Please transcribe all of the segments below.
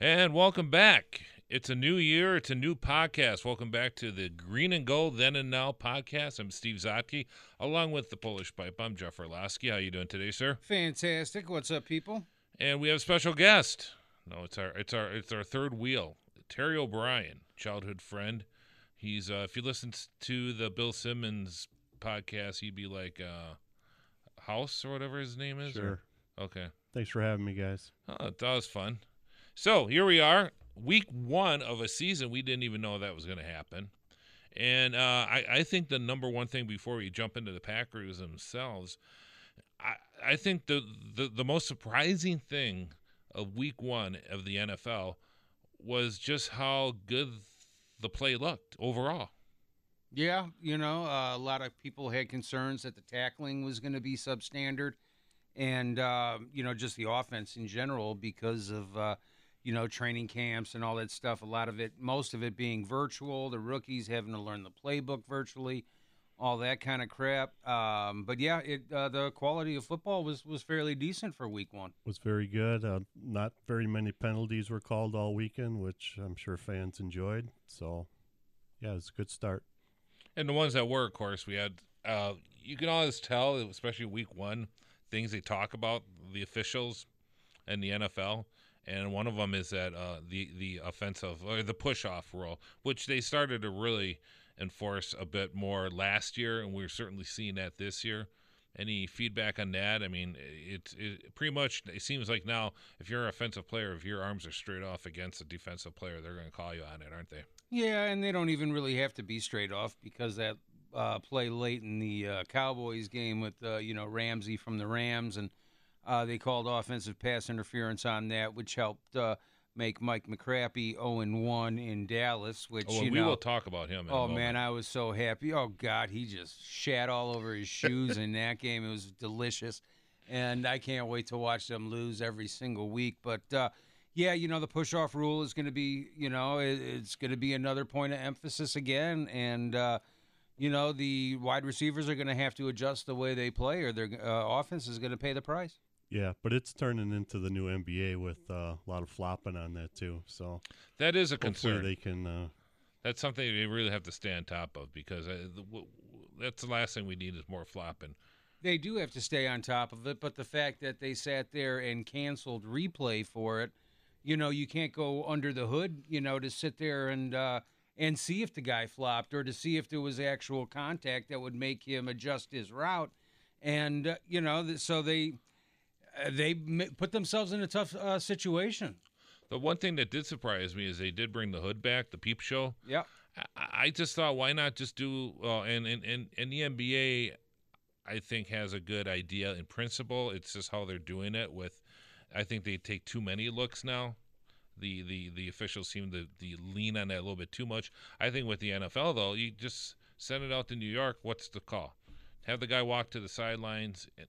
And welcome back. It's a new year. It's a new podcast. Welcome back to the Green and Gold Then and Now podcast. I'm Steve Zautke, along with the Polish Pipe. I'm Jeff Orlafski. How you doing today, sir? Fantastic. What's up, people? And we have a special guest. No, it's our it's our it's our third wheel. Terry O'Brien, childhood friend. He's uh, if you listen to the Bill Simmons podcast, he'd be like uh, House or whatever his name is. Sure. Or, okay. Thanks for having me, guys. Oh, that was fun. So here we are, week one of a season. We didn't even know that was going to happen. And uh, I, I, think the number one thing before we jump into the Packers themselves, I, I think the, the, the most surprising thing of week one of the NFL was just how good the play looked overall. Yeah, you know, uh, a lot of people had concerns that the tackling was going to be substandard and, uh, you know, just the offense in general because of, uh, you know, training camps and all that stuff. A lot of it, most of it being virtual, the rookies having to learn the playbook virtually, all that kind of crap. Um, but yeah, it uh, the quality of football was, was fairly decent for week one. Was very good. Uh, not very many penalties were called all weekend, which I'm sure fans enjoyed. So, yeah, it's a good start. And the ones that were, of course, we had. Uh, you can always tell, especially week one, things they talk about the officials and the NFL and one of them is that uh, the the offensive or the push off rule, which they started to really enforce a bit more last year, and we're certainly seeing that this year. Any feedback on that? I mean, it, it pretty much it seems like now if you're an offensive player, if your arms are straight off against a defensive player, they're going to call you on it, aren't they? Yeah, and they don't even really have to be straight off because that uh, play late in the uh, Cowboys game with uh, you know Ramsey from the Rams and uh, they called offensive pass interference on that, which helped uh, make Mike McCrappy 0 1 in Dallas. Which oh, you we know, will talk about him. oh man, I was so happy. Oh God, he just shat all over his shoes in that game. It was delicious, and I can't wait to watch them lose every single week. But uh, yeah, you know the push off rule is going to be, you know, it, it's going to be another point of emphasis again, and uh, you know the wide receivers are going to have to adjust the way they play, or their uh, offense is going to pay the price. Yeah, but it's turning into the new NBA with uh, a lot of flopping on that too. So that is a concern. They can. Uh, that's something they really have to stay on top of because uh, the, that's the last thing we need is more flopping. They do have to stay on top of it, but the fact that they sat there and canceled replay for it, you know, you can't go under the hood, you know, to sit there and uh, and see if the guy flopped or to see if there was actual contact that would make him adjust his route, and uh, you know, so they they put themselves in a tough uh, situation. The one thing that did surprise me is they did bring the hood back, the peep show. Yeah. I, I just thought, why not just do, uh, and, and, and, and the NBA, I think, has a good idea in principle. It's just how they're doing it with, I think they take too many looks now. The, the, the officials seem to the lean on that a little bit too much. I think with the NFL, though, you just send it out to New York. What's the call? Have the guy walk to the sidelines and,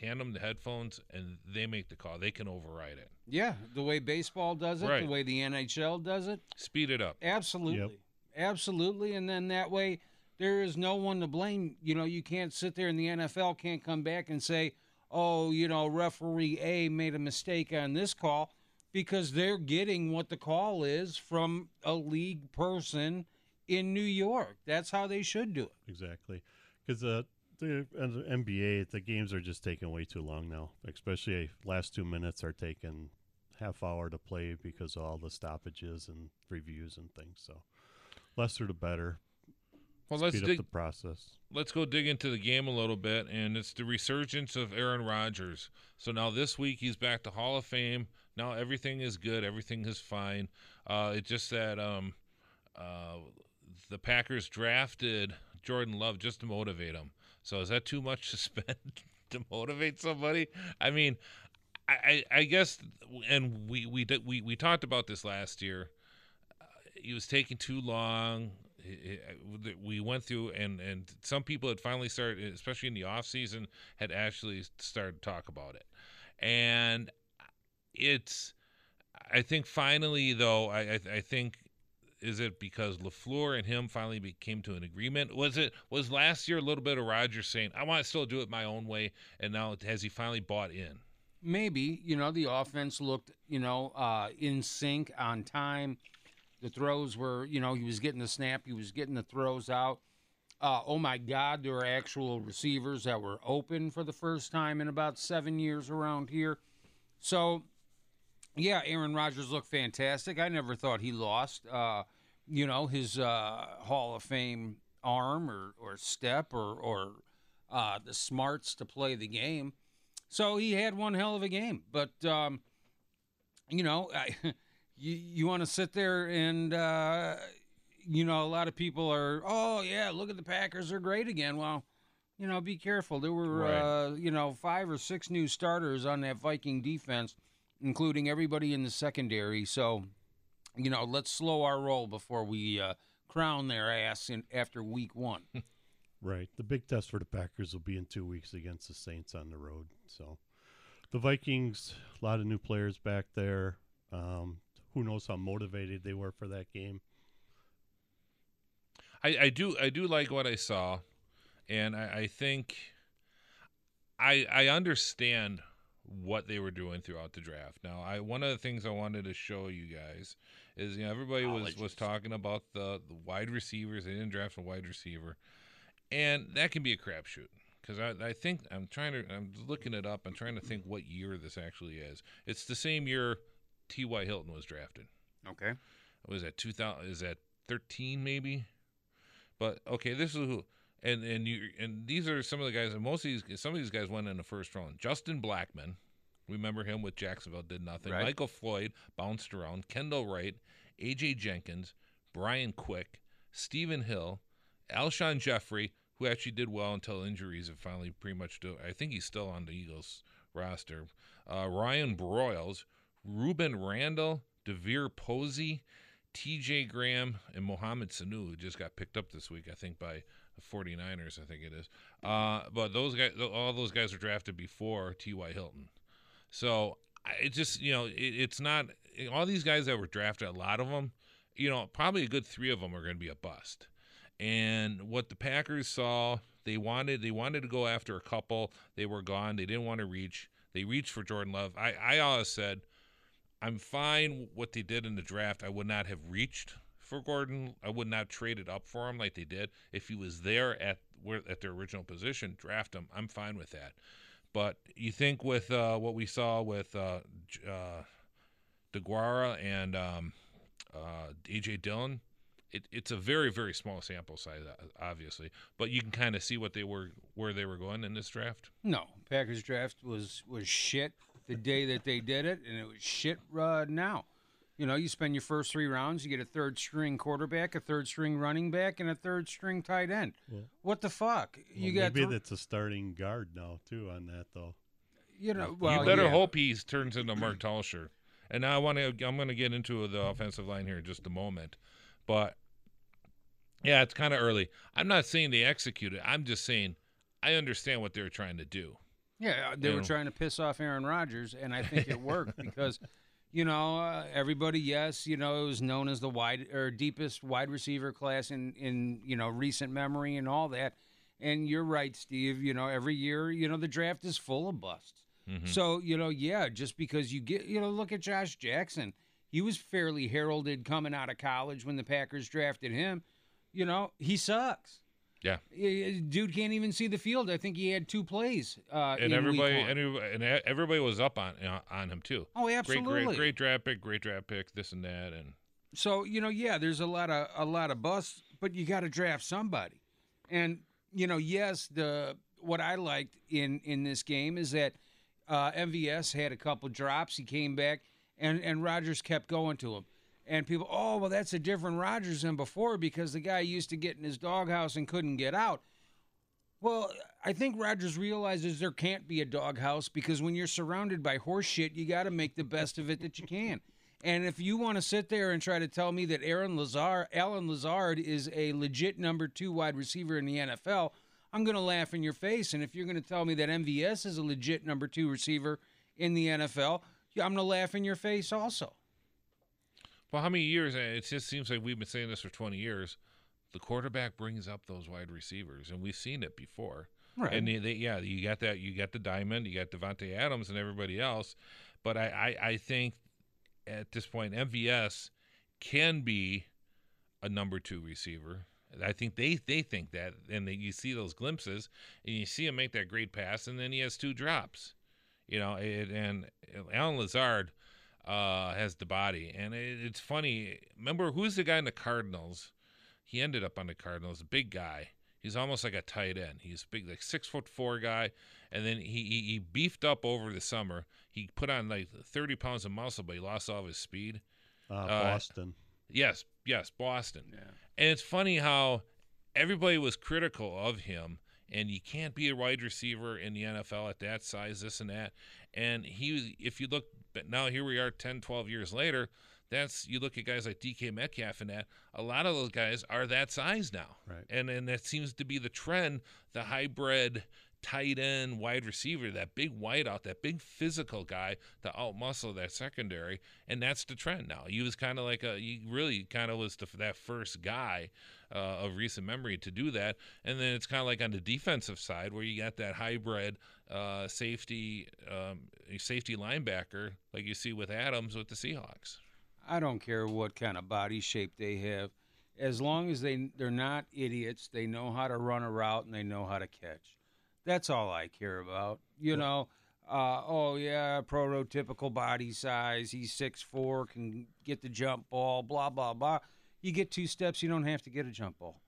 hand them the headphones, and they make the call. They can override it. Yeah, the way baseball does it, right. the way the NHL does it. Speed it up. Absolutely. Yep. Absolutely. And then that way, there is no one to blame. You know, you can't sit there and the NFL can't come back and say, oh, you know, referee A made a mistake on this call because they're getting what the call is from a league person in New York. That's how they should do it. Exactly. Because uh, the NBA, the games are just taking way too long now. Especially last two minutes are taking half hour to play because of all the stoppages and reviews and things. So lesser the better. Well, Speed let's Speed dig the process. Let's go dig into the game a little bit, and it's the resurgence of Aaron Rodgers. So now this week he's back to Hall of Fame. Now everything is good, everything is fine. Uh, it's just that um, uh, the Packers drafted Jordan Love just to motivate him. So is that too much to spend to motivate somebody? I mean, I, I guess, and we we we we talked about this last year. Uh, he was taking too long. We went through, and and some people had finally started, especially in the off season, had actually started to talk about it, and it's. I think finally, though, I I, I think is it because LaFleur and him finally came to an agreement? Was it was last year a little bit of Rodgers saying, "I want to still do it my own way," and now has he finally bought in? maybe you know the offense looked you know uh, in sync on time. The throws were you know he was getting the snap, he was getting the throws out. Uh, oh my God, there were actual receivers that were open for the first time in about seven years around here. So, yeah, Aaron Rodgers looked fantastic. I never thought he lost, uh, you know, his uh, Hall of Fame arm or, or step or, or uh, the smarts to play the game. So he had one hell of a game. But, um, you know, I, you, you want to sit there and, uh, you know, a lot of people are, oh, yeah, look at the Packers. They're great again. Well, you know, be careful. There were, Right. uh, you know, five or six new starters on that Viking defense, including everybody in the secondary. So, you know, let's slow our roll before we uh, crown their ass in, after week one. Right. The big test for the Packers will be in two weeks against the Saints on the road. So the Vikings, a lot of new players back there. Um, who knows how motivated they were for that game? I, I do I do like what I saw, and I, I think I I understand what they were doing throughout the draft. Now, I one of the things I wanted to show you guys is you know everybody oh, was was talking about the, the wide receivers. They didn't draft a wide receiver, and that can be a crapshoot. Because I, I think I'm trying to I'm looking it up. I'm trying to think what year this actually is. It's the same year T.Y. Hilton was drafted Okay. was that 2000 is that 13 maybe but okay this is who and and you and these are some of the guys and most of these some of these guys went in the first round. Justin blackmon remember him with jacksonville did nothing. Right. michael floyd bounced around. Kendall wright aj jenkins brian quick stephen hill alshon jeffery who actually did well until injuries have finally pretty much do i think he's still on the eagles roster. Uh, ryan broyles rueben randle devier posey TJ Graham and Mohamed Sanu who just got picked up this week, I think, by the 49ers, I think it is. Uh, but those guys, all those guys were drafted before T.Y. Hilton. So it just, you know, it, it's not, all these guys that were drafted, a lot of them, you know, probably a good three of them are going to be a bust. And what the Packers saw, they wanted, they wanted to go after a couple. They were gone. They didn't want to reach. They reached for Jordan Love. I, I always said, I'm fine what they did in the draft. I would not have reached for Jordan. I would not trade it up for him like they did. If he was there at where at their original position, draft him. I'm fine with that. But you think with uh, what we saw with uh, uh, DeGuara and um, uh, AJ Dillon, it, it's a very very small sample size, obviously. But you can kind of see what they were where they were going in this draft. No, Packers draft was was shit the day that they did it, and it was shit uh, now. You know, you spend your first three rounds, you get a third string quarterback, a third string running back, and a third string tight end. Well- what the fuck? you Well, got maybe thr- that's a starting guard now too on that though. you know. Well, you better yeah. hope he turns into Mark Tauscher. And now I want to. I'm going to get into the offensive line here in just a moment, but yeah, it's kind of early. I'm not saying they executed. I'm just saying I understand what they were trying to do. Yeah, uh, they You were know. trying to piss off Aaron Rodgers, and I think it worked because, you know, uh, everybody, yes, you know, it was known as the wide or deepest wide receiver class in in you know recent memory and all that. And you're right, Steve. You know, every year, you know, the draft is full of busts. Mhm. So you know, yeah, just because you get, you know, look at Josh Jackson. He was fairly heralded coming out of college when the Packers drafted him. You know, he sucks. Yeah. Dude can't even see the field. I think he had two plays. Uh, and everybody, everybody, and everybody was up on uh, on him too. Oh, Great, absolutely. great, great draft pick, great draft pick, this and that, and So you know, yeah, there's a lot of a lot of busts, but you got to draft somebody. And you know, yes, the what I liked in in this game is that uh, MVS had a couple drops. He came back, and and Rodgers kept going to him. And people, oh well, that's a different Rodgers than before because the guy used to get in his doghouse and couldn't get out. Well, I think Rodgers realizes there can't be a doghouse because when you're surrounded by horse shit, you got to make the best of it that you can. And if you want to sit there and try to tell me that Aaron Lazard, Allen Lazard is a legit number two wide receiver in the NFL, I'm going to laugh in your face. And if you're going to tell me that MVS is a legit number two receiver in the NFL, I'm going to laugh in your face also. Well, how many years? It just seems like we've been saying this for 20 years. The quarterback brings up those wide receivers, and we've seen it before. Right. And they, they, yeah, you got that. You got the diamond. You got Davante Adams and everybody else. But I, I, I think at this point, MVS can be a number two receiver. I think they they think that, and they, you see those glimpses, and you see him make that great pass, and then he has two drops, you know. It, and Allen Lazard uh, has the body, and it, it's funny. Remember who's the guy in the Cardinals? He ended up on the Cardinals, a big guy. He's almost like a tight end. He's big, like six foot four guy, and then he, he he beefed up over the summer. He put on like thirty pounds of muscle, but he lost all of his speed. Uh, Uh, Boston. Yes, yes, Boston. Yeah. And it's funny how everybody was critical of him, and you can't be a wide receiver in the NFL at that size, this and that. And he, was- if you look, but now here we are 10, 12 years later, that's, you look at guys like DK Metcalf and that, a lot of those guys are that size now. Right. And, and that seems to be the trend, the hybrid tight end wide receiver, that big white out, that big physical guy to outmuscle that secondary, and that's the trend now. He was kind of like a, he really kind of was the, that first guy uh, of recent memory to do that, and then it's kind of like on the defensive side where you got that hybrid uh, safety, um, safety linebacker like you see with Adams with the Seahawks. I don't care what kind of body shape they have, as long as they they're not idiots. They know how to run a route and they know how to catch. That's all I care about. You know, uh, oh yeah, prototypical body size. He's six four, can get the jump ball. Blah blah blah. You get two steps, you don't have to get a jump ball.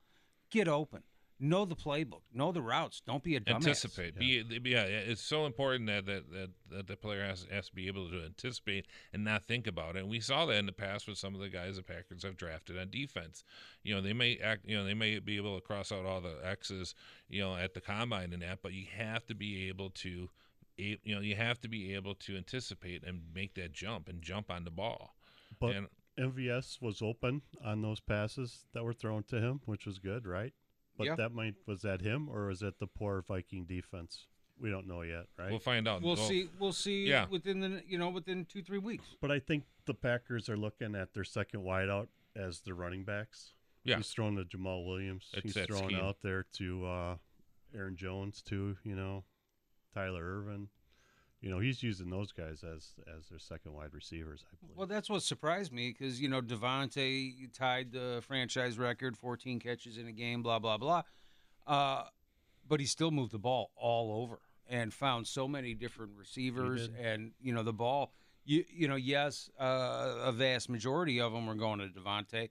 Get open. Know the playbook. Know the routes. Don't be a dumbass. anticipate. Be, yeah, it's so important that, that that that the player has has to be able to anticipate and not think about it. And we saw that in the past with some of the guys the Packers have drafted on defense. You know, they may act. You know, they may be able to cross out all the X's. You know, at the combine and that, but you have to be able to. You know, you have to be able to anticipate and make that jump and jump on the ball. But and MVS was open on those passes that were thrown to him, which was good, right? But Yeah. that might was that him or was it the poor Viking defense? We don't know yet, right? we'll find out. We'll Well, see. We'll see. Yeah. Within the you know within two three weeks. but I think the Packers are looking at their second wideout as the running backs. Yeah. He's throwing to Jamaal Williams. It's He's that throwing scheme. out there to uh, Aaron Jones too, you know, Tyler Ervin. You know, he's using those guys as as their second wide receivers, I believe. Well, that's what surprised me because you know Davante tied the franchise record, 14 catches in a game, blah blah blah. Uh, but he still moved the ball all over and found so many different receivers, and you know the ball. You you know yes, uh, a vast majority of them were going to Davante,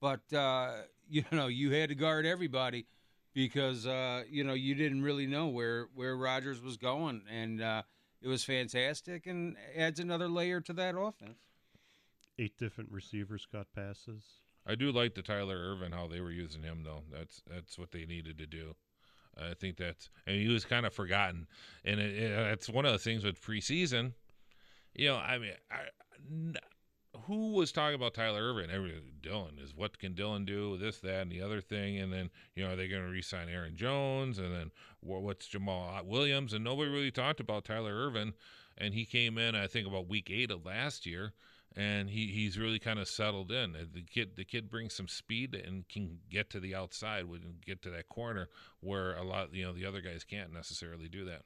but uh, you know you had to guard everybody because uh, you know you didn't really know where where Rodgers was going, and uh, it was fantastic and adds another layer to that offense. Eight different receivers got passes. I do like the Tyler Ervin how they were using him though. That's that's what they needed to do. I think that's and he was kind of forgotten, and it, it, it's one of the things with preseason. You know, I mean, I, n- who was talking about Tyler Ervin? Every Dillon is what can Dillon do? This, that, and the other thing, and then you know are they going to re-sign Aaron Jones, and then what's Jamaal Williams? And nobody really talked about Tyler Ervin, and he came in I think about week eight of last year, and he, he's really kind of settled in. The kid the kid brings some speed and can get to the outside, would get to that corner where a lot you know the other guys can't necessarily do that.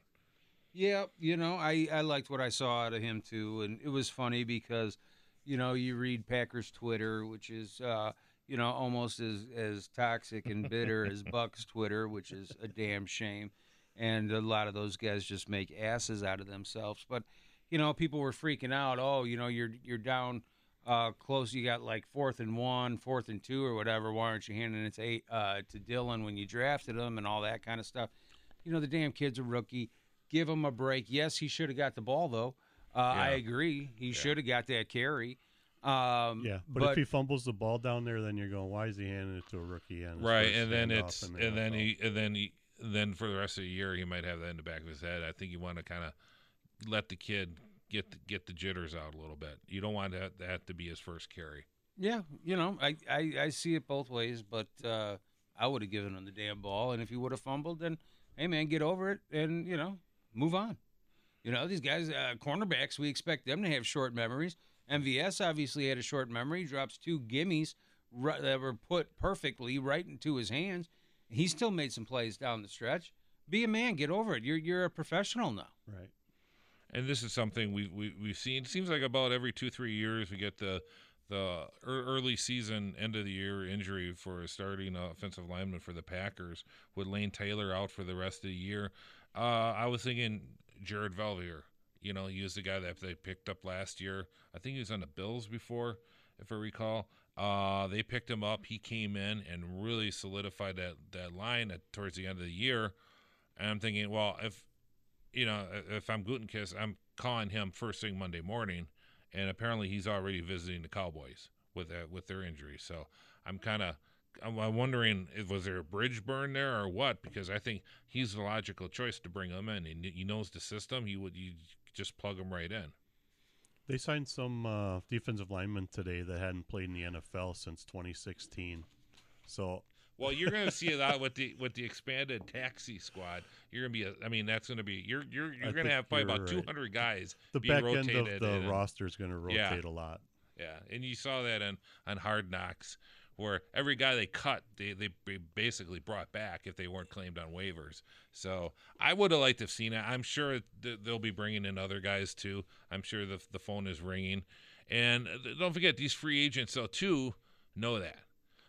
Yeah, you know, I, I liked what I saw out of him too, and it was funny because, you know, you read Packers Twitter, which is, uh, you know, almost as as toxic and bitter as Bucks Twitter, which is a damn shame, and a lot of those guys just make asses out of themselves. But, you know, people were freaking out. Oh, you know, you're you're down uh, close. You got like fourth and one, fourth and two, or whatever. Why aren't you handing it to eight, uh, to Dillon when you drafted him and all that kind of stuff? You know, the damn kid's a rookie give him a break. Yes, he should have got the ball though. Uh, I agree. He should have got that carry. Um, Yeah, but, but, if he fumbles the ball down there, then you're going, why is he handing it to a rookie? On his right and then it's the and then he and then he then for the rest of the year he might have that in the back of his head i think you want to kind of let the kid get the, get the jitters out a little bit you don't want that, that to be his first carry yeah, you know, I, I, I see it both ways. But uh, I would have given him the damn ball, and if he would have fumbled, then hey man, get over it and you know move on. You know these guys, uh, cornerbacks, we expect them to have short memories. MVS obviously had a short memory. Drops two gimmies that were put perfectly right into his hands. He still made some plays down the stretch. Be a man. Get over it. You're you're a professional now. Right. and this is something we, we we've seen. It seems like about every two three years we get the the early season end of the year injury for a starting offensive lineman for the Packers with Lane Taylor out for the rest of the year. Uh, I was thinking Jared Veldheer. You know, he was the guy that they picked up last year. I think he was on the Bills before, if I recall. Uh, they picked him up. He came in and really solidified that that line at, towards the end of the year. And I'm thinking, well, if you know, if I'm Gutekunst, I'm calling him first thing Monday morning, and apparently he's already visiting the Cowboys with uh, with their injury. So I'm kind of I'm, I'm wondering if was there a bridge burn there or what? Because I think he's the logical choice to bring him in. He, he knows the system. He would you just plug him right in. They signed some uh, defensive linemen today that hadn't played in the NFL since 2016. So Well, you're going to see a lot with the with the expanded taxi squad. You're going to be, a, I mean, that's going to be you're you're you're going to have probably about right. 200 guys the being back end rotated. of the roster is going to Yeah. rotate a lot. Yeah, and you saw that on on Hard Knocks, where every guy they cut, they they basically brought back if they weren't claimed on waivers. So I would have liked to have seen it. I'm sure th- they'll be bringing in other guys too. I'm sure the the phone is ringing, and uh, th- don't forget these free agents though too know that.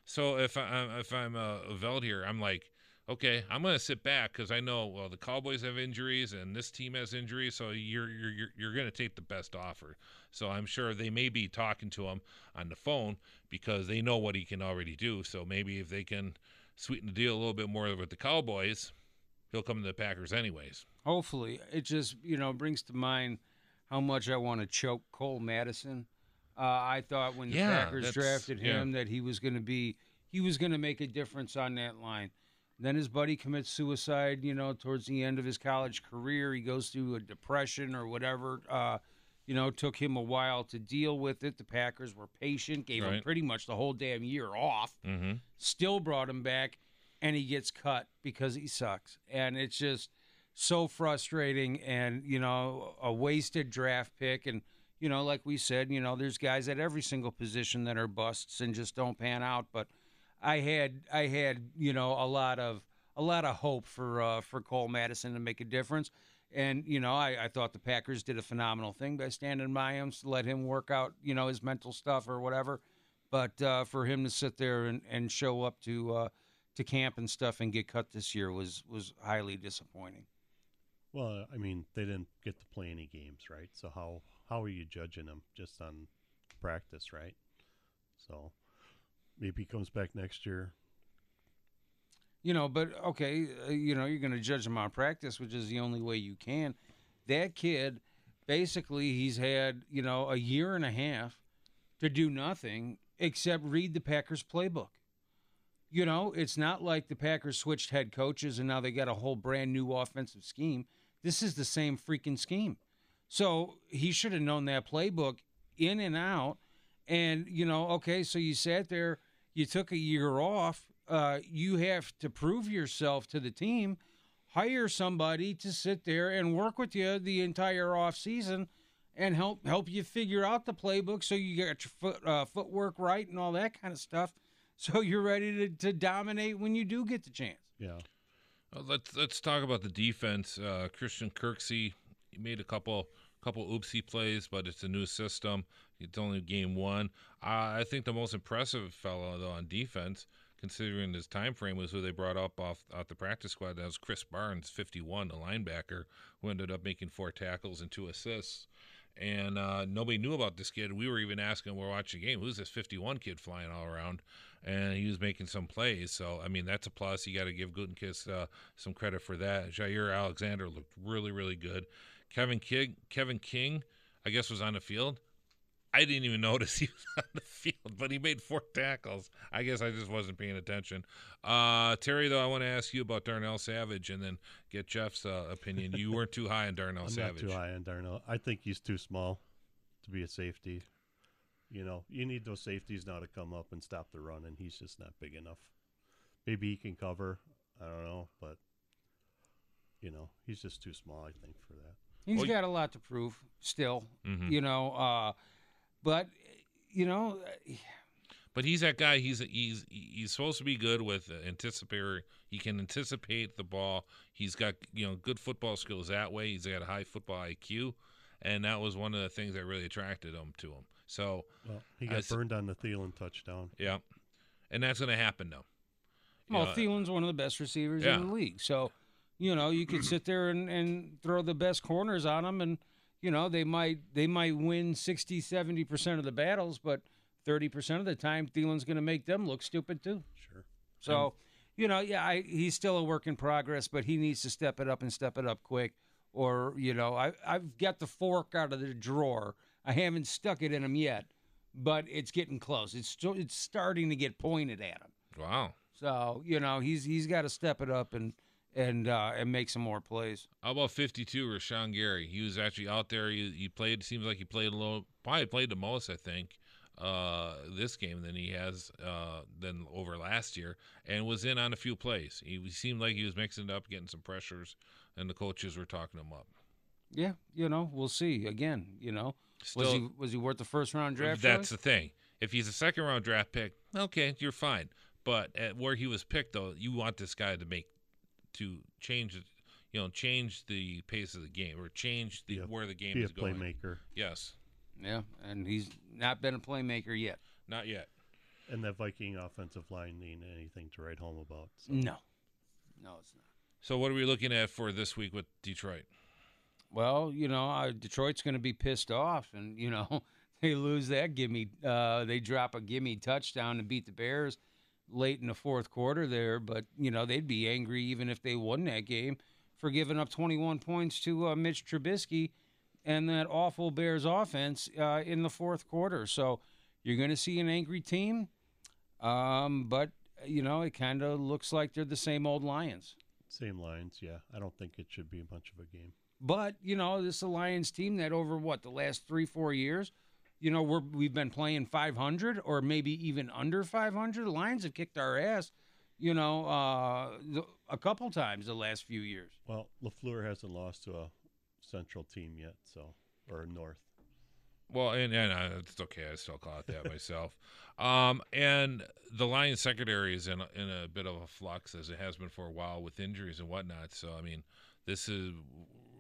So if I if I'm a, a Veldheer, I'm like. Okay, I'm gonna sit back because I know well the Cowboys have injuries and this team has injuries, so you're you're you're, you're gonna take the best offer. So I'm sure they may be talking to him on the phone because they know what he can already do. So maybe if they can sweeten the deal a little bit more with the Cowboys, he'll come to the Packers anyways. Hopefully, it just you know brings to mind how much I want to choke Cole Madison. Uh, I thought when the Yeah, Packers drafted yeah. him that he was going to be he was going to make a difference on that line. Then his buddy commits suicide. You know, towards the end of his college career, he goes through a depression or whatever. Uh, you know, took him a while to deal with it. The Packers were patient, gave him pretty much the whole damn year off. Mm-hmm. still brought him back and he gets cut because he sucks. And it's just so frustrating and you know a wasted draft pick. And you know like we said you know there's guys at every single position that are busts and just don't pan out. But i had i had you know a lot of a lot of hope for uh, for Cole Madison to make a difference and you know I, I thought the Packers did a phenomenal thing by standing by him to let him work out you know his mental stuff or whatever but uh, for him to sit there and, and show up to uh, to camp and stuff and get cut this year was was highly disappointing. Well, I mean, they didn't get to play any games, right? So how how are you judging them just on practice, right? So maybe he comes back next year. You know, but okay, uh, you know, you're going to judge him on practice, which is the only way you can. That kid, basically, he's had you know a year and a half to do nothing except read the Packers playbook. You know, it's not like the Packers switched head coaches and now they got a whole brand new offensive scheme. This is the same freaking scheme. So he should have known that playbook in and out. And, you know, okay, so you sat there, you took a year off. Uh, you have to prove yourself to the team. Hire somebody to sit there and work with you the entire off season and help help you figure out the playbook so you get your foot uh, footwork right and all that kind of stuff. So you're ready to, to dominate when you do get the chance. Yeah. Uh, let's let's talk about the defense. Uh, Christian Kirksey he made a couple couple oopsie plays, but it's a new system. It's only game one. Uh, I think the most impressive fellow though on defense, considering his time frame, was who they brought up off off the practice squad. That was Krys Barnes, 51, the linebacker, who ended up making four tackles and two assists. And uh, nobody knew about this kid. We were even asking, we we're watching the game, who's this 51 kid flying all around? And he was making some plays. So, I mean, that's a plus. You got to give Gutekunst uh, some credit for that. Jaire Alexander looked really, really good. Kevin King, Kevin King, I guess, was on the field. I didn't even notice he was on the field, but he made four tackles. I guess I just wasn't paying attention. Uh, Terry, though, I want to ask you about Darnell Savage and then get Jeff's uh, opinion. You weren't too high on Darnell I'm Savage. not too high on Darnell. I think he's too small to be a safety. You know, you need those safeties now to come up and stop the run, and he's just not big enough. Maybe he can cover. I don't know, but you know, he's just too small. I think for that. He's Well, got a lot to prove still, Mhm. you know. Uh, but you know, But he's that guy. He's he's he's supposed to be good with uh, anticipator. He can anticipate the ball. He's got you know good football skills that way. He's got a high football IQ, and that was one of the things that really attracted him to him. So Well, he got s- burned on the Thielen touchdown. yeah, and that's going to happen though. You Well, know, Thielen's one of the best receivers Yeah. in the league. So, you know, you could sit there and, and throw the best corners on him and, you know, they might they might win 60, 70% of the battles, but 30% of the time Thielen's going to make them look stupid too. Sure. So, you know, yeah, I, he's still a work in progress, but he needs to step it up and step it up quick. Or, you know, I, I've got the fork out of the drawer. I haven't stuck it in him yet, but it's getting close. It's still, it's starting to get pointed at him. wow. So you know he's he's got to step it up and and uh, and make some more plays. How about 52, Rashan Gary? He was actually out there. He, he played, seems like he played a little, probably played the most, I think, uh, this game than he has uh, than over last year, and was in on a few plays. He, seemed like he was mixing it up, getting some pressures, and the coaches were talking him up. Yeah, you know we'll see. Again, you know Still, was he was he worth the first round draft? that's choice? the thing. If he's a second round draft pick, okay, you're fine. But at where he was picked, though, you want this guy to make to change, it- you know, change the pace of the game or change the Be a- where the game Be a is going. playmaker. Yes, yeah, and he's not been a playmaker yet. not yet. And that Viking offensive line ain't anything to write home about. So. No, no, it's not. So what are we looking at for this week with Detroit? Well, you know, uh, Detroit's going to be pissed off, and you know they lose that gimme. Uh, they drop a gimme touchdown to beat the Bears late in the fourth quarter there, but you know they'd be angry even if they won that game for giving up 21 points to uh, Mitch Trubisky and that awful Bears offense uh, in the fourth quarter. So you're going to see an angry team, um, but you know it kind of looks like they're the same old Lions. Same Lions, yeah. I don't think it should be much of a game. But you know, this Lions team that over what the last three, four years, you know, we're we've been playing 500 or maybe even under 500. The Lions have kicked our ass, you know, uh, the, a couple times the last few years. Well, Lafleur hasn't lost to a central team yet, so or a north. Well, and, and uh, it's okay. I still call it that myself. Um, and the Lions secondary is in a, in a bit of a flux as it has been for a while with injuries and whatnot. So I mean, this is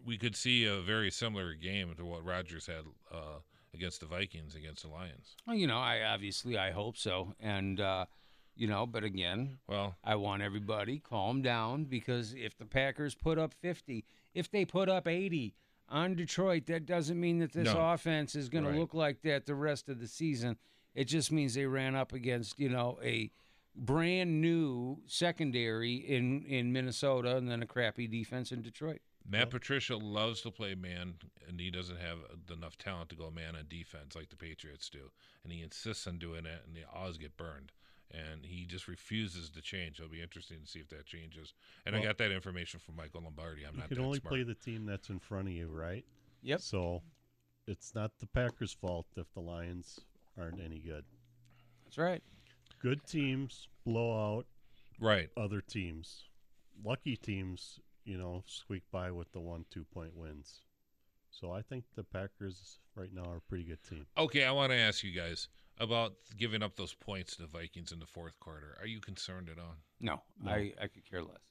we could see a very similar game to what Rodgers had uh, against the Vikings against the Lions. Well, you know, I obviously I hope so, and uh, you know, but again, Well, I want everybody calm down because if the Packers put up 50, if they put up 80 on Detroit, that doesn't mean that this No. offense is going Right. to look like that the rest of the season. It just means they ran up against, you know, a brand new secondary in in Minnesota and then a crappy defense in Detroit. Matt Patricia loves to play man, and he doesn't have enough talent to go man on defense like the Patriots do. And he insists on doing it, and they always get burned. And he just refuses to change. It'll be interesting to see if that changes. And I got that information from Michael Lombardi. I'm you not can that only smart. play the team that's in front of you, right? Yep. So it's not the Packers' fault if the Lions aren't any good. That's right. Good teams blow out right. other teams. Lucky teams, you know, squeak by with the one two point wins. So I think the Packers right now are a pretty good team. Okay, I want to ask you guys about giving up those points to the Vikings in the fourth quarter. Are you concerned at all? No, No. I I could care less.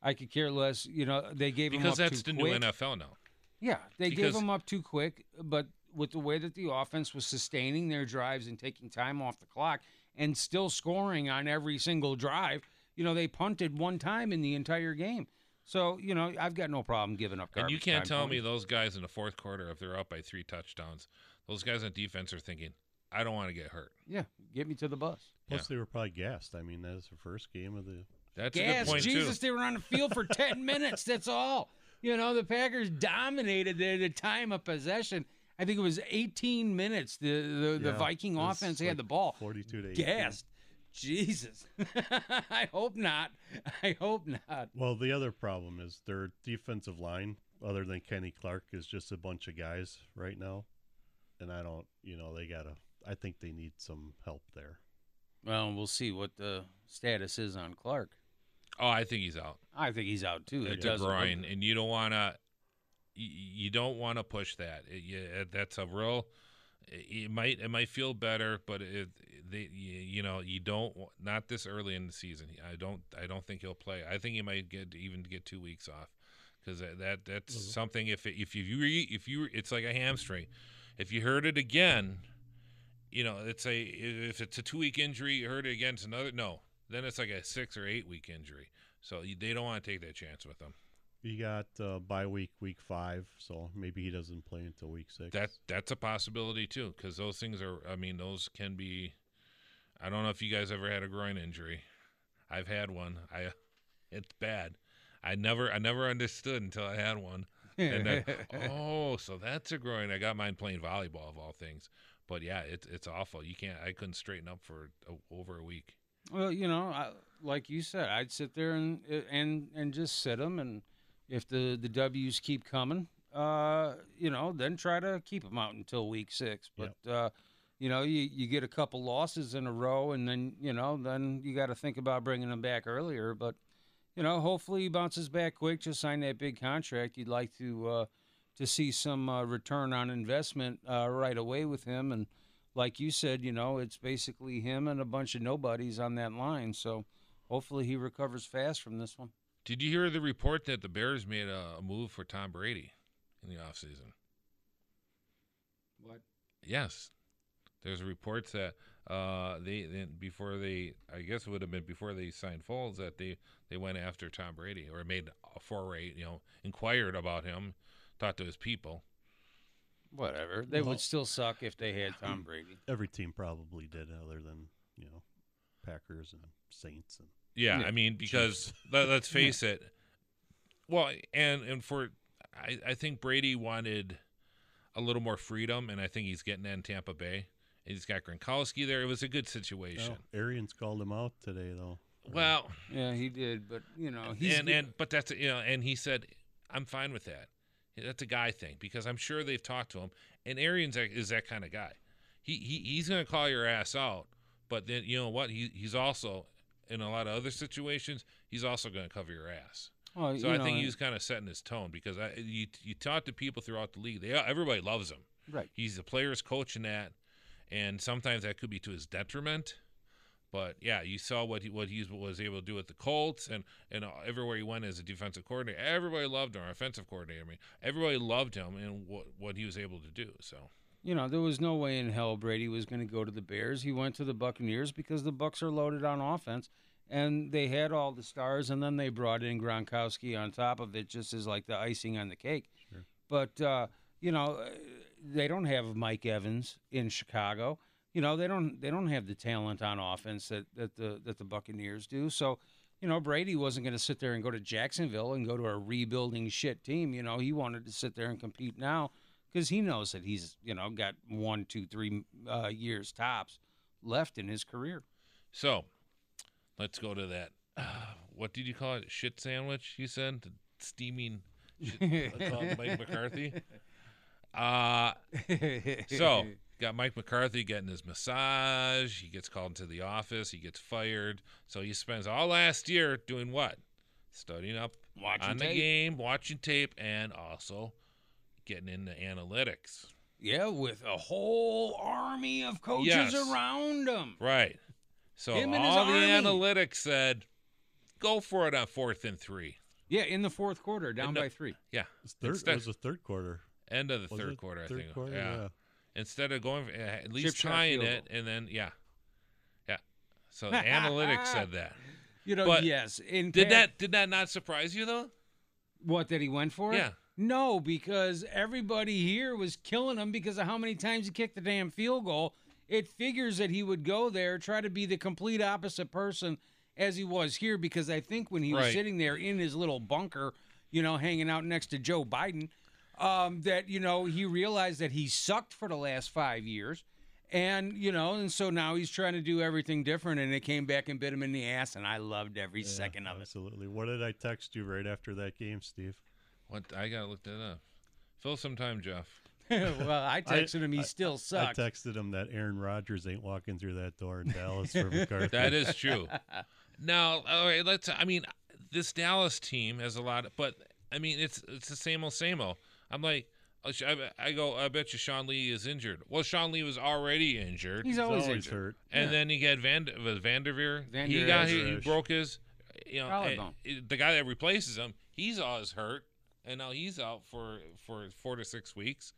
I could care less. You know, they gave them Because that's the quick. new NFL now. Yeah, they gave them up too quick, but with the way that the offense was sustaining their drives and taking time off the clock and still scoring on every single drive, you know, they punted one time in the entire game. So, you know, I've got no problem giving up And you can't time tell me those guys in the fourth quarter, if they're up by three touchdowns, those guys on defense are thinking, I don't want to get hurt. Yeah, get me to the bus. Plus, they were probably gassed. I mean, that is the first game of the. That's a Gas, good point, Jesus, too. they were on the field for 10 minutes. That's all. You know, the Packers dominated the, the time of possession. I think it was 18 minutes. The the, the Viking it was offense had the ball. 42 to 18. gassed. Jesus. I hope not. I hope not. Well, the other problem is their defensive line, other than Kenny Clark, is just a bunch of guys right now. And I don't, you know, they got to, I think they need some help there. Well, we'll see what the status is on Clark. Oh, I think he's out. I think he's out too. It It's a doesn't groin, and you don't want to. You, you don't want to push that. It, yeah, that's a real. It, might it might feel better, but it, they you, know you don't not this early in the season. I don't I don't think he'll play. I think he might get even get two weeks off because that, that that's Mhm. something. If it, if you re, if you it's like a hamstring. If you hurt it again, you know it's a if it's a two week injury, you hurt it again. It's another no. Then it's like a six or eight week injury. So they don't want to take that chance with him. You got uh, bye week, week five, so maybe he doesn't play until week six. That that's a possibility too, because those things are. I mean, those can be. I don't know if you guys ever had a groin injury. I've had one. I, it's bad. I never I never understood until I had one. And then, oh, so that's a groin. I got mine playing volleyball of all things. But yeah, it's it's awful. You can't. I couldn't straighten up for a, over a week. Well, you know, I, like you said, I'd sit there and and and just sit them, and if the the W's keep coming, uh, you know, then try to keep them out until week six. But uh, you know, you you get a couple losses in a row, and then you know, then you got to think about bringing them back earlier. But you know, hopefully he bounces back quick. Just sign that big contract. You'd like to uh, to see some uh, return on investment uh, right away with him, and like you said, you know, it's basically him and a bunch of nobodies on that line. So hopefully he recovers fast from this one. Did you hear the report that the Bears made a, a move for Tom Brady in the offseason? What? Yes, there's reports that uh, they then before they, I guess it would have been before they signed Foles that they they went after Tom Brady or made a foray, you know, inquired about him, talked to his people. Whatever. They Well- would still suck if they had Tom Brady. Every team probably did, other than you know, Packers and Saints and Yeah, Yeah. I mean because let, let's face it. Well, and and for I I think Brady wanted a little more freedom, and I think he's getting that in Tampa Bay. He's got Gronkowski there. It was a good situation. Oh, Arians called him out today, though. Well, Yeah, he did, but you know, he's and and but that's you know, and he said, "I'm fine with that." That's a guy thing because I'm sure they've talked to him, and Arians is that kind of guy. He he he's gonna call your ass out, but then you know what? He he's also in a lot of other situations, he's also gonna cover your ass. well, So you I know, think he was kind of setting his tone because I you you talk to people throughout the league, they everybody loves him. right. He's the players coach in that, and sometimes that could be to his detriment. But yeah, you saw what he what he was able to do with the Colts, and and everywhere he went as a defensive coordinator, everybody loved him. Or offensive coordinator, I mean, everybody loved him and what what he was able to do. So You know, there was no way in hell Brady was going to go to the Bears. He went to the Buccaneers because the Bucks are loaded on offense, and they had all the stars, and then they brought in Gronkowski on top of it, just as like the icing on the cake. Sure. But uh, you know, uh, they don't have Mike Evans in Chicago. You know, they don't they don't have the talent on offense that that the that the Buccaneers do. So. You know, Brady wasn't going to sit there and go to Jacksonville and go to a rebuilding shit team. You know, he wanted to sit there and compete now because he knows that he's you know got one, two, three uh, years tops left in his career. so let's go to that. what did you call it? Shit sandwich? You said the steaming. Shit, I call it Mike McCarthy. Uh So, got Mike McCarthy getting his massage. He gets called into the office. He gets fired. So he spends all last year doing what? Studying up watching on the game, watching tape, and also getting into analytics. yeah, with a whole army of coaches Yes. around him. Right. So Him all the army. analytics said, go for it on fourth and three. Yeah, in the fourth quarter, down the- by three. Yeah. It's third, Instead- it was the third quarter. End of the Was third it quarter, I think. quarter? yeah. Instead of going, for, uh, at least shot trying it, and then, yeah. Yeah. So the analytics said that. You know, But yes. In Did pa- that did that not surprise you though? what that he went for? it? No, because everybody here was killing him because of how many times he kicked the damn field goal. It figures that he would go there, try to be the complete opposite person as he was here, because I think when he was sitting there in his little bunker, you know, hanging out next to Joe Biden, um, that, you know, he realized that he sucked for the last five years. And, you know, and so now he's trying to do everything different, and it came back and bit him in the ass, and I loved every Yeah, second of it. Absolutely. What did I text you right after that game, Steve? What I gotta look that up. Fill some time, Jeff. well, I texted him he I- still sucks. I texted him that Aaron Rodgers ain't walking through that door in Dallas for McCarthy. That is true. now, all right, let's. I mean, this Dallas team has a lot, of, but I mean, it's it's the same old, same old. I'm like, Uh, I, I go. I bet you Sean Lee is injured. Well, Sean Lee was already injured, He's He's always, always injured. hurt. and yeah. then he got Van was Vanderveer. Van he got he, he broke his. You know, Collarbone. eh, the guy that replaces him, he's always hurt, and now he's out for for four to six weeks.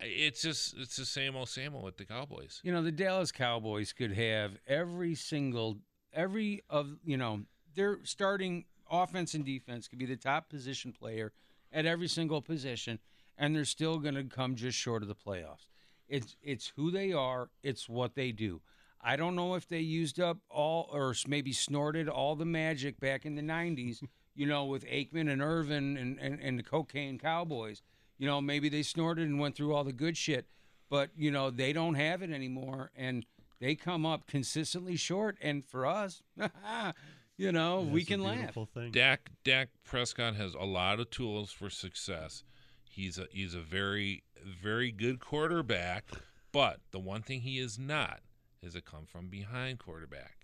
It's just it's the same old same old with the Cowboys. You know, the Dallas Cowboys could have every single, every of, you know, their starting offense and defense could be the top position player at every single position, and they're still going to come just short of the playoffs. It's it's who they are. It's what they do. I don't know if they used up all or maybe snorted all the magic back in the '90s. You know, with Aikman and Irvin and, and, and the cocaine Cowboys. You know, maybe they snorted and went through all the good shit but you know they don't have it anymore and they come up consistently short and for us you know Yeah, we it's a can laugh beautiful Thing. Dak Dak Prescott has a lot of tools for success. He's a he's a very very good quarterback, but the one thing he is not is a come from behind quarterback.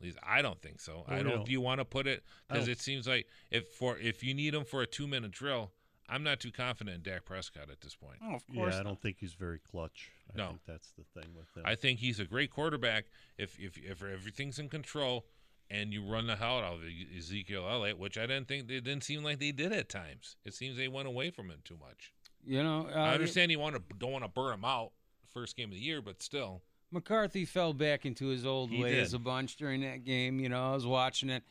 At least I don't think so. I don't. you know, do you want to put it because it seems like if for if you need him for a two minute drill, I'm not too confident in Dak Prescott at this point. oh of course. Yeah, I not. don't think he's very clutch. I No. think that's the thing with him. I think he's a great quarterback if if if everything's in control and you run the hell out of Ezekiel Elliott, which I didn't think they didn't seem like they did at times. It seems they went away from him too much. you know uh, I understand you want to don't want to burn him out first game of the year, but still, McCarthy fell back into his old He ways did. a bunch during that game. You know, I was watching it,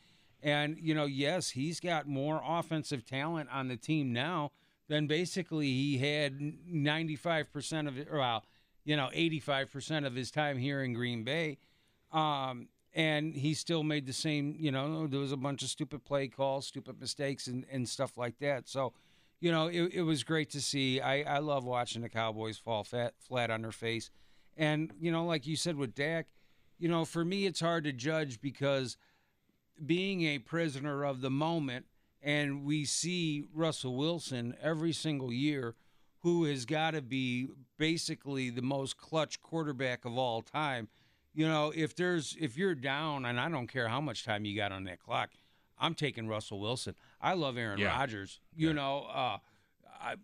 and you know, yes, he's got more offensive talent on the team now than basically he had ninety five percent of it. Well, you know, eighty five percent of his time here in Green Bay, um, and he still made the same. You know, there was a bunch of stupid play calls, stupid mistakes, and and stuff like that. So. You know, it, it was great to see. I, I love watching the Cowboys fall fat, flat on their face. And, you know, like you said with Dak, you know, for me, it's hard to judge because being a prisoner of the moment, and we see Russell Wilson every single year, who has got to be basically the most clutch quarterback of all time. You know, if there's if you're down, and I don't care how much time you got on that clock, I'm taking Russell Wilson. I love Aaron Yeah. Rodgers. You Yeah. know, uh, I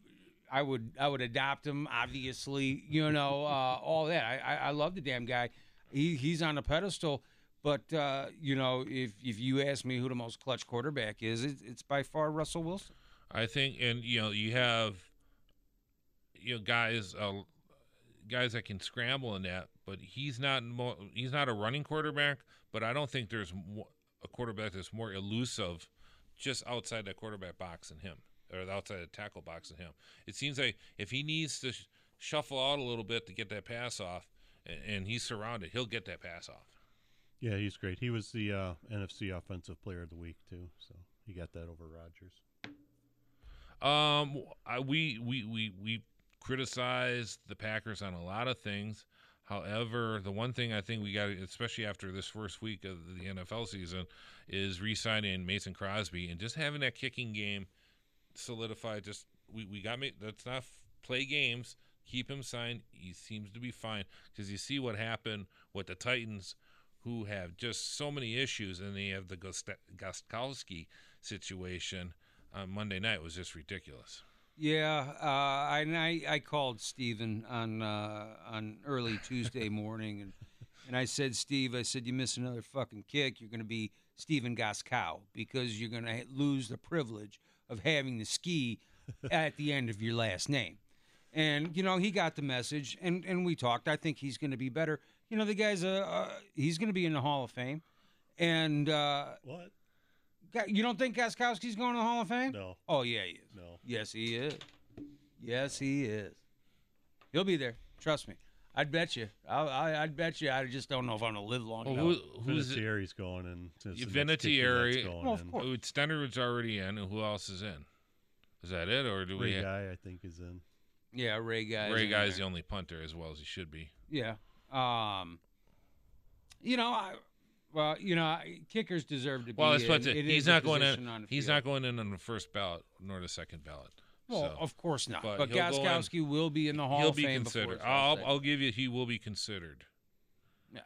I would I would adopt him. Obviously, you know uh, all that. I, I love the damn guy. He he's on a pedestal. But uh, you know, if if you ask me who the most clutch quarterback is, it's, it's by far Russell Wilson. I think, and you know, you have you know guys uh, guys that can scramble in that, but he's not mo- he's not a running quarterback. But I don't think there's mo- a quarterback that's more elusive just outside that quarterback box than him, or the outside the tackle box than him. It seems like if he needs to sh- shuffle out a little bit to get that pass off, and, and he's surrounded, he'll get that pass off. yeah, he's great. He was the uh, NFC Offensive Player of the Week too, so he got that over Rodgers. Um, I, we we we we criticized the Packers on a lot of things. However, the one thing I think we got, especially after this first week of the NFL season, is re-signing Mason Crosby and just having that kicking game solidified. Just we we got me. Let's not f- play games. Keep him signed. He seems to be fine because you see what happened with the Titans, who have just so many issues, and they have the Gost- Gostkowski situation on Monday night was just ridiculous. Yeah, uh, and I, I called Steven on uh, on early Tuesday morning, and and I said, Steve, I said you miss another fucking kick, you're going to be Steven Goskow because you're going to lose the privilege of having the ski at the end of your last name. And you know he got the message, and and we talked. I think he's going to be better. You know the guy's a uh, he's going to be in the Hall of Fame, and uh, What? you don't think Gostkowski's going to the Hall of Fame? No, Oh yeah, he is. no. Yes, he is. Yes, he is. He'll be there. Trust me. I'd bet you. I, I, I'd bet you. I just don't know if I'm gonna live long Well, enough. who, who's it? Vinatieri's going in? Yeah, Vinatieri Vinatieri. going Well, of in. course. Stenerud's already in, and who else is in? Is that it, or do we? Ray have, guy, I think, is in. yeah, Ray Guy. Ray Guy's the only punter as well as he should be. Yeah. Um. You know, I. Well, you know, kickers deserve to be. Well, that's what in. It he's not going in. He's field. not going in on the first ballot nor the second ballot. Well, so of course not. but But, he'll in- will be in the Hall he'll of be Fame before considered. his I'll I'll give you. He will be considered. Yeah.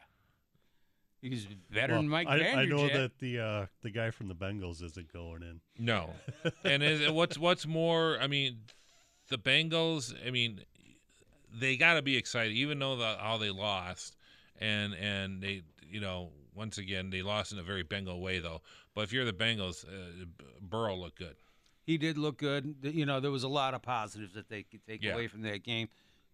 He's better Well, than Mike I, I know that the uh, the guy from the Bengals isn't going in. No, and is, what's what's more? I mean, the Bengals. I mean, they got to be excited, even though the, how they lost, and and they, you know, once again they lost in a very Bengal way though. But if you're the Bengals, uh, Burrow looked good. He did look good. You know, there was a lot of positives that they could take Yeah. away from that game.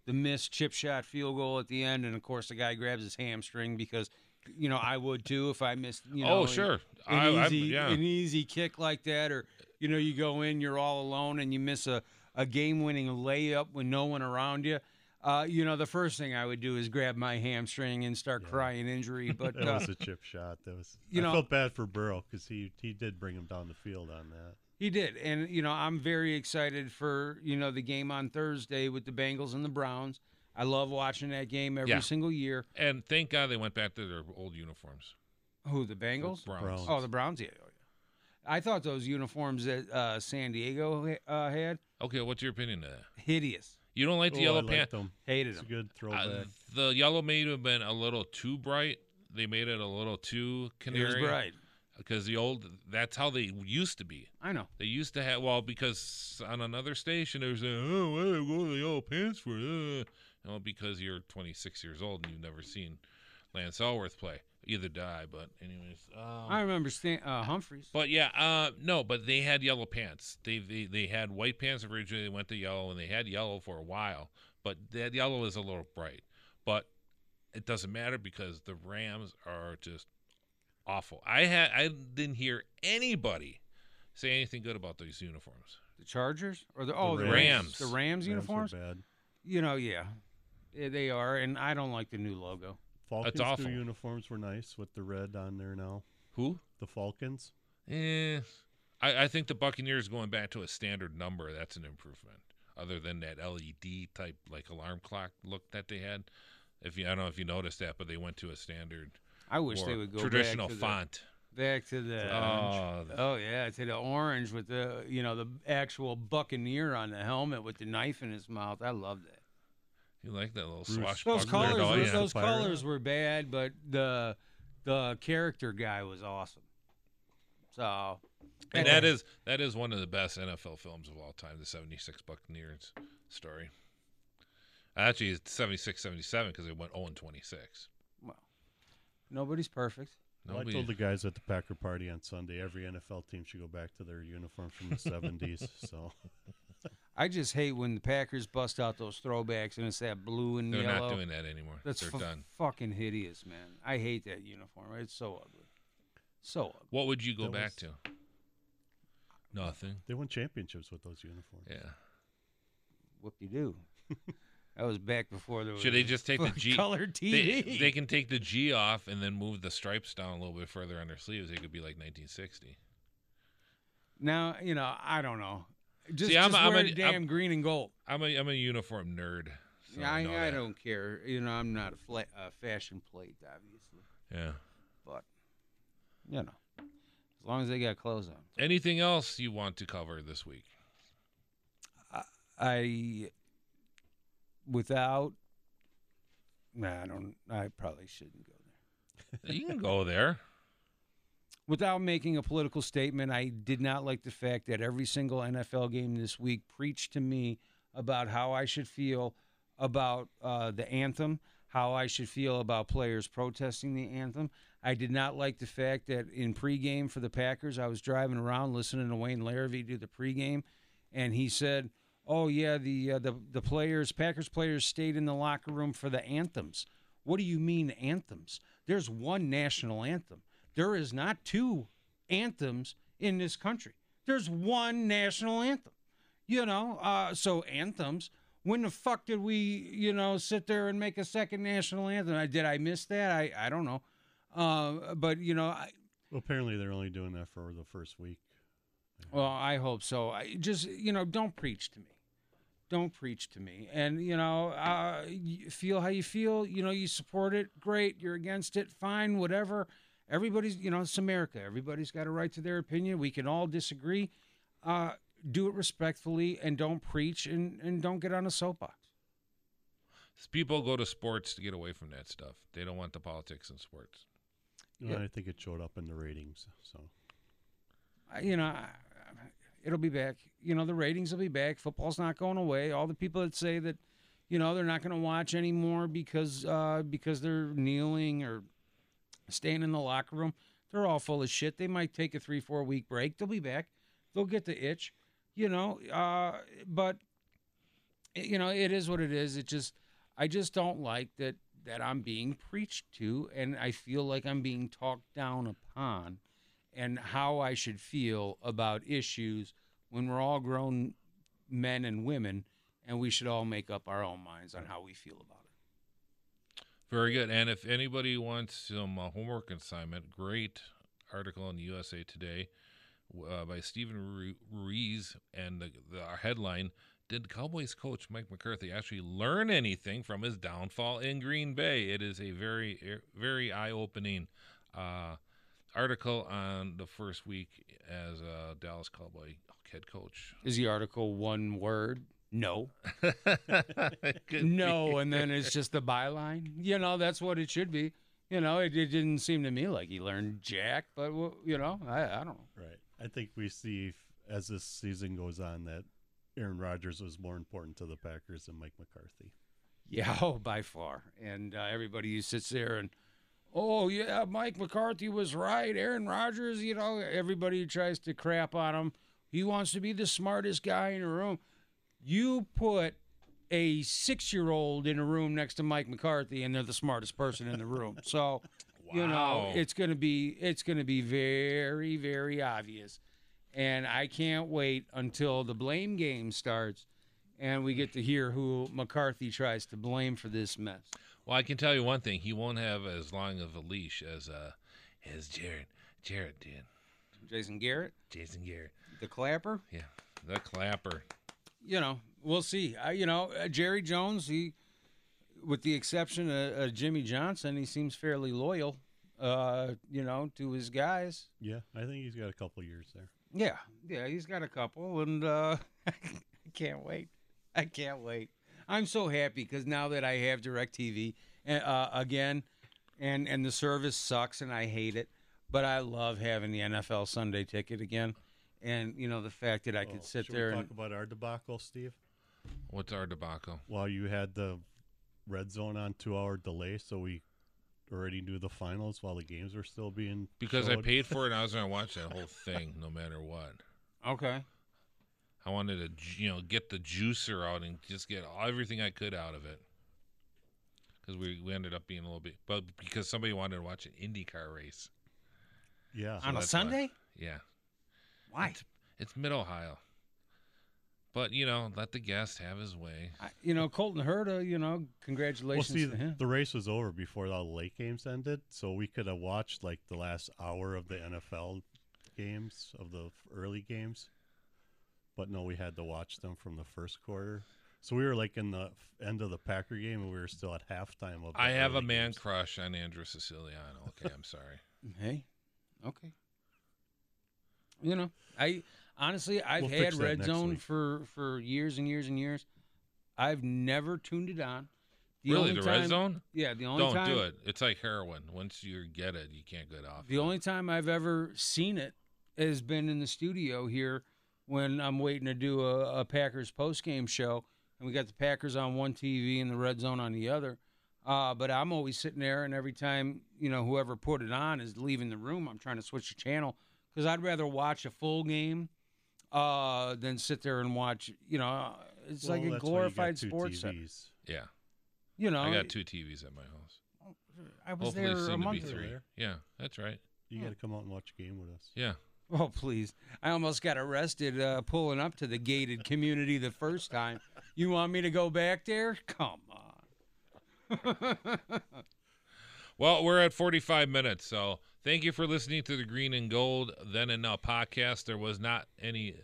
The missed chip shot field goal at the end, and of course the guy grabs his hamstring because, you know, I would too if I missed. You know, oh sure, an I, I, easy, yeah. an easy kick like that, or you know, you go in, you're all alone, and you miss a, a game-winning layup with no one around you. Uh, you know, the first thing I would do is grab my hamstring and start Yeah. crying injury. But That uh, was a chip shot. That was. you I know- felt bad for Burrow because he he did bring him down the field on that. He did, and you know, I'm very excited for you know the game on Thursday with the Bengals and the Browns. I love watching that game every Yeah. single year. and thank God they went back to their old uniforms. Who the Bengals? Browns. Browns. Oh, the Browns. Yeah, oh, yeah. I thought those uniforms that uh, San Diego uh, had Okay, what's your opinion of that? hideous. You don't like the Oh, yellow I liked pants? them. Hated It's a them. good throwback. Uh, the yellow may have been a little too bright. They made it a little too It was canary. bright. Because the old, that's how they used to be. I know. They used to have, well, because on another station, they were saying, oh, what do I go to the yellow pants for? Uh. Well, because you're 26 years old and you've never seen Lance Alworth play. Either die but anyways. Um, I remember Stan, uh, Humphries. But yeah, uh, no, but they had yellow pants. They, they they had white pants originally. They went to yellow, and they had yellow for a while. But that yellow is a little bright. But it doesn't matter because the Rams are just awful. I had I didn't hear anybody say anything good about those uniforms. The Chargers or the oh the Rams. Rams. The Rams Rams were uniforms. bad. You know, yeah, Yeah, they are, and I don't like the new logo. Falcons awful. new uniforms were nice with the red on there now. Who? The Falcons. Eh, I, I think the Buccaneers going back to a standard number. That's an improvement. Other than that LED type like alarm clock look that they had. If you I don't know if you noticed that, but they went to a standard I wish they would go traditional back to font. The, back to the. Oh, um, Oh yeah, to the orange with the you know the actual buccaneer on the helmet with the knife in his mouth. I love that. you like that little swashbuckler? Those colors, Oh, were, yeah. those colors were bad, but the the character guy was awesome. So, and that is that is one of the best NFL films of all time, the '76 Buccaneers story. Actually, it's 76, 77 because they went 0 and 26. Well, nobody's perfect. Well, I Nobody- told the guys at the Packer party on Sunday every NFL team should go back to their uniform from the 70s. So I just hate when the Packers bust out those throwbacks and it's that blue and They're yellow. not doing that anymore. That's They're fu- done. fucking hideous, man. I hate that uniform. It's so ugly. So ugly. What would you go That back was- to? Nothing. they won championships with those uniforms. Yeah. Whoop de doo. that was back before there was Should they just take the G? color They, TV. they can take the G off and then move the stripes down a little bit further on their sleeves. It could be like 1960. now you know I don't know. Just, See, I'm- just I'm wear a- damn green and gold. I'm a I'm a uniform nerd. So Yeah, I, I don't care. You know, I'm not a fla- uh, fashion plate, obviously, Yeah. but you know, as long as they got clothes on. Anything else you want to cover this week? I without. Nah, I don't. I probably shouldn't go there. You can go there. Without making a political statement, I did not like the fact that every single NFL game this week preached to me about how I should feel about uh, the anthem, how I should feel about players protesting the anthem. I did not like the fact that in pregame for the Packers, I was driving around listening to Wayne Larrivee do the pregame, and he said, "Oh yeah, the uh, the the players, Packers players, stayed in the locker room for the anthems." What do you mean anthems? There's one national anthem. There is not two anthems in this country. There's one national anthem. You know, uh, so anthems. When the fuck did we, you know, sit there and make a second national anthem? Did I miss that? I, I don't know. Uh, but you know, I, Well, apparently they're only doing that for the first week. Well, I hope so. I just, you know, don't preach to me. Don't preach to me. And, you know, uh, you feel how you feel. You know, you support it. Great. You're against it. Fine. Whatever. Everybody's, you know, it's America. Everybody's got a right to their opinion. We can all disagree. Uh, do it respectfully and don't preach and, and don't get on a soapbox. People go to sports to get away from that stuff. They don't want the politics in sports. Well, Yeah. I think it showed up in the ratings. So you know, I- It'll be back. You know, the ratings will be back. Football's not going away. All the people that say that, you know, they're not going to watch anymore because uh, because they're kneeling or staying in the locker room, they're all full of shit. They might take a three four week break. They'll be back. They'll get the itch. You know, uh, but you know, it is what it is. It just I just don't like that that I'm being preached to, and I feel like I'm being talked down upon, and how I should feel about issues when we're all grown men and women, and we should all make up our own minds on how we feel about it. Very good. And if anybody wants some uh, homework assignment, great article in the USA Today uh, by Stephen Ruiz, and the, the our headline did Cowboys coach Mike McCarthy actually learn anything from his downfall in Green Bay? It is a very, er, very eye opening uh, article on the first week as a Dallas Cowboy head coach. Is the article one word? No. no, and then it's just the byline. You know, that's what it should be. You know, it, it didn't seem to me like he learned jack, but you know, I, I don't know. Right. I think we see as this season goes on that Aaron Rodgers was more important to the Packers than Mike McCarthy. Yeah, oh, by far. And uh, everybody who sits there and, oh, yeah, Mike McCarthy was right. Aaron Rodgers, you know, everybody tries to crap on him, he wants to be the smartest guy in the room. You put a six year old in a room next to Mike McCarthy, and they're the smartest person in the room. So, wow. you know, it's gonna be it's gonna be very very obvious and I can't wait until the blame game starts and we get to hear who McCarthy tries to blame for this mess. Well, I can tell you one thing: he won't have as long of a leash as uh as Jared Jared did. Jason Garrett. Jason Garrett. The clapper. Yeah, the clapper. You know, we'll see. I, you know, uh, Jerry Jones. He, with the exception of uh, Jimmy Johnson, he seems fairly loyal. Uh, you know, to his guys. Yeah, I think he's got a couple years there. Yeah, yeah, he's got a couple, and uh, I can't wait. I can't wait. I'm so happy because now that I have Directv uh, again, and and the service sucks and I hate it, but I love having the NFL Sunday ticket again, and you know the fact that I could oh, sit there and talk and about our debacle, Steve. What's our debacle? Well, you had the red zone on two hour delay, so we already knew the finals while the games were still being because showed. I paid for it and I was going to watch that whole thing no matter what. Okay. I wanted to you know get the juicer out and just get everything I could out of it. Because we, we ended up being a little bit, but because somebody wanted to watch an IndyCar race. Yeah. So On a Sunday? Why. Yeah. Why? It's, it's Mid Ohio. But you know, let the guest have his way. I, you know, Colton Herta. You know, congratulations well, see, to him. The race was over before all the late games ended, so we could have watched like the last hour of the NFL games of the early games. But no, we had to watch them from the first quarter. So we were like in the end of the Packer game, and we were still at halftime of. I have a man games. crush on Andrew Siciliano. Okay, I'm sorry. Hey, okay. You know, I honestly, I've we'll had Red Zone week. for for years and years and years. I've never tuned it on. The really, the time, Red Zone? Yeah, the only time don't time, do it. It's like heroin. Once you get it, you can't get off. The only time I've ever seen it has been in the studio here when I'm waiting to do a, a Packers post game show, and we got the Packers on one TV and the Red Zone on the other. Uh, but I'm always sitting there, and every time you know whoever put it on is leaving the room, I'm trying to switch the channel because I'd rather watch a full game uh, than sit there and watch. You know, it's well, like a glorified sports center. Yeah, you know, I got two TVs at my house. I was Hopefully there soon a month to be. Ago. Yeah, that's right. You got to come out and watch a game with us. Yeah. Oh please! I almost got arrested uh, pulling up to the gated community the first time. You want me to go back there? Come on. well, we're at 45 minutes, so Thank you for listening to the Green and Gold Then and Now podcast. There was not any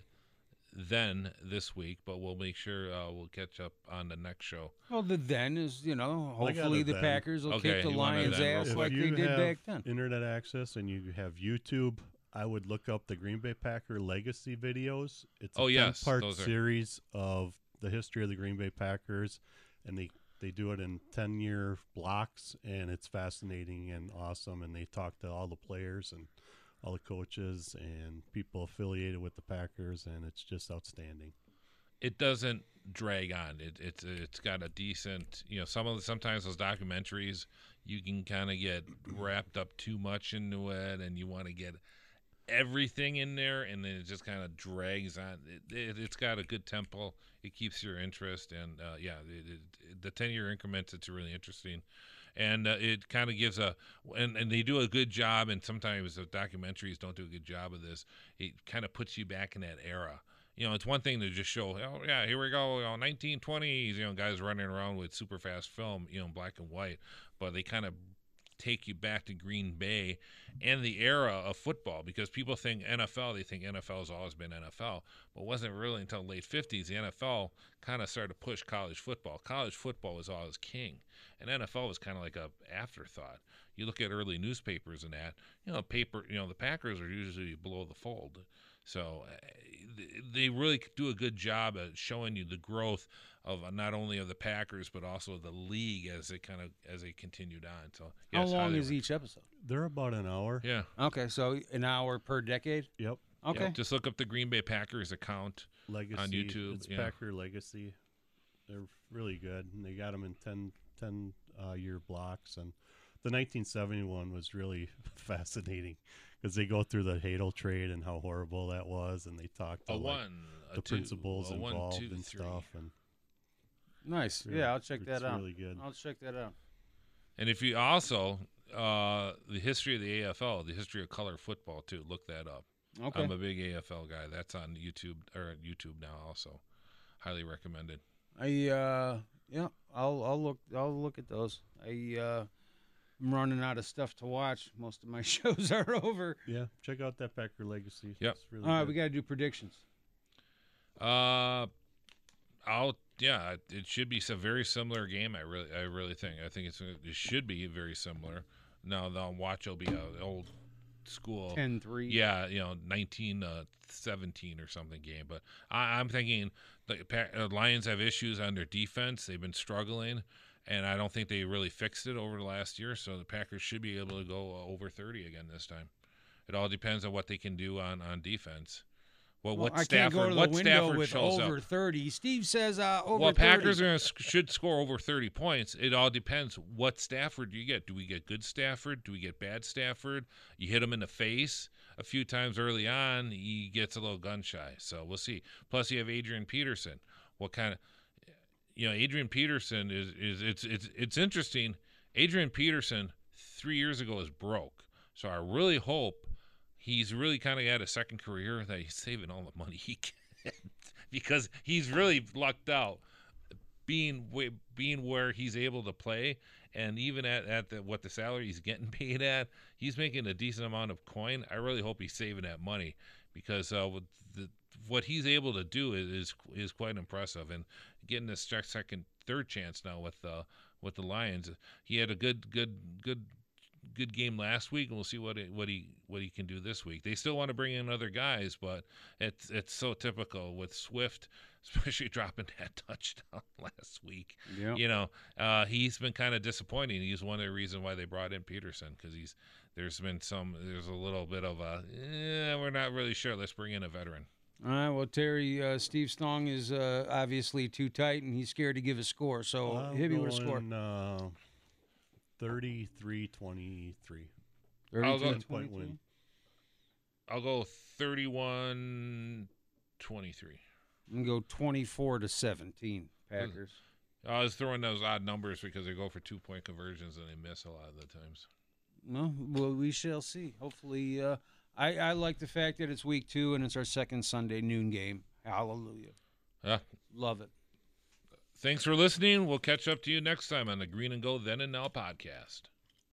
then this week, but we'll make sure uh, we'll catch up on the next show. Well, the then is, you know, hopefully the then. Packers will okay, kick the Lions' ass like they did back then. Internet access and you have YouTube. I would look up the Green Bay Packer legacy videos. It's a oh, yes, part series of the history of the Green Bay Packers, and they they do it in 10 year blocks and it's fascinating and awesome and they talk to all the players and all the coaches and people affiliated with the Packers, and it's just outstanding. It doesn't drag on. It, it's it's got a decent, you know, some of the, sometimes those documentaries you can kind of get wrapped up too much into it, and you want to get everything in there, and then it just kind of drags on. It, it, has got a good tempo. It keeps your interest, and uh, yeah, it, the ten year increments. It's really interesting, and uh, it kind of gives a and, and they do a good job. And sometimes the documentaries don't do a good job of this. It kind of puts you back in that era. You know, it's one thing to just show, oh yeah, here we go, you know, 1920s, you know, guys running around with super fast film, you know, black and white, but they kind of take you back to Green Bay and the era of football because people think NFL, they think NFL has always been NFL, but wasn't really until late 50s the NFL kind of started to push college football. College football was always king, and NFL was kind of like a afterthought. You look at early newspapers and that, you know, paper, you know, the Packers are usually below the fold. So they really do a good job at showing you the growth of uh, not only of the Packers but also the league as they kind of as they continued on. So how long is each episode? They're about an hour. Yeah. Okay, so an hour per decade. Yep. Okay. Yep. Just look up the Green Bay Packers account Legacy, on YouTube. It's yeah. Packer Legacy. They're really good, and they got them in 10, 10 uh, year blocks. And the 1971 was really fascinating because they go through the Hadl trade and how horrible that was, and they talk to a like, one, the two, principals involved two, and three. stuff. And nice, really, yeah, I'll check that out. Really good. I'll check that out. And if you also uh, the history of the AFL, the history of color football too, look that up. Okay. I'm a big AFL guy. That's on YouTube or YouTube now also. Highly recommended. I uh yeah, I'll I'll look I'll look at those. I uh I'm running out of stuff to watch. Most of my shows are over. Yeah, check out that Packer Legacy. Yep. Really All right, good. we got to do predictions. Uh, I'll yeah, it should be a very similar game. I really I really think. I think it's it should be very similar. Now the watch will be a old school 10-3. Yeah, you know, 19 uh, 17 or something game. But I, I'm thinking the uh, Lions have issues on their defense. They've been struggling and I don't think they really fixed it over the last year. So the Packers should be able to go uh, over 30 again this time. It all depends on what they can do on on defense. Well, Well, what I Stafford? can't go to the what window Stafford with shows over up? 30. Steve says uh, over well, 30. Packers are gonna, should score over 30 points. It all depends. What Stafford do you get? Do we get good Stafford? Do we get bad Stafford? You hit him in the face a few times early on, he gets a little gun shy. So we'll see. Plus, you have Adrian Peterson. What kind of you know, Adrian Peterson is is it's it's it's interesting. Adrian Peterson three years ago was broke, so I really hope he's really kind of had a second career that he's saving all the money he can because he's really lucked out being being where he's able to play. And even at, at the, what the salary he's getting paid at he's making a decent amount of coin. I really hope he's saving that money because uh, the, what he's able to do is, is is quite impressive and getting this second third chance now with uh, with the lions he had a good good good good game last week, and we'll see what it, what he what he can do this week. They still want to bring in other guys, but it's it's so typical with Swift, especially dropping that touchdown last week. Yeah. You know, uh, he's been kind of disappointing. He's one of the reasons why they brought in Peterson because he's there's been some there's a little bit of a eh, we're not really sure. Let's bring in a veteran. All right. Well, Terry, uh, Steve Stong is uh, obviously too tight, and he's scared to give a score. So I'm hit me with a score. going, Uh, 33 23. I'll go- 32, point 22? win. I'll go 31 23. I'm gonna go 24 to 17. Packers. I was throwing those odd numbers because they go for two point conversions and they miss a lot of the times. No, well, we shall see. Hopefully, uh, I, I like the fact that it's week two and it's our second Sunday noon game. Hallelujah. Yeah. Love it. Thanks for listening. We'll catch up to you next time on the Green and Go Then and Now podcast.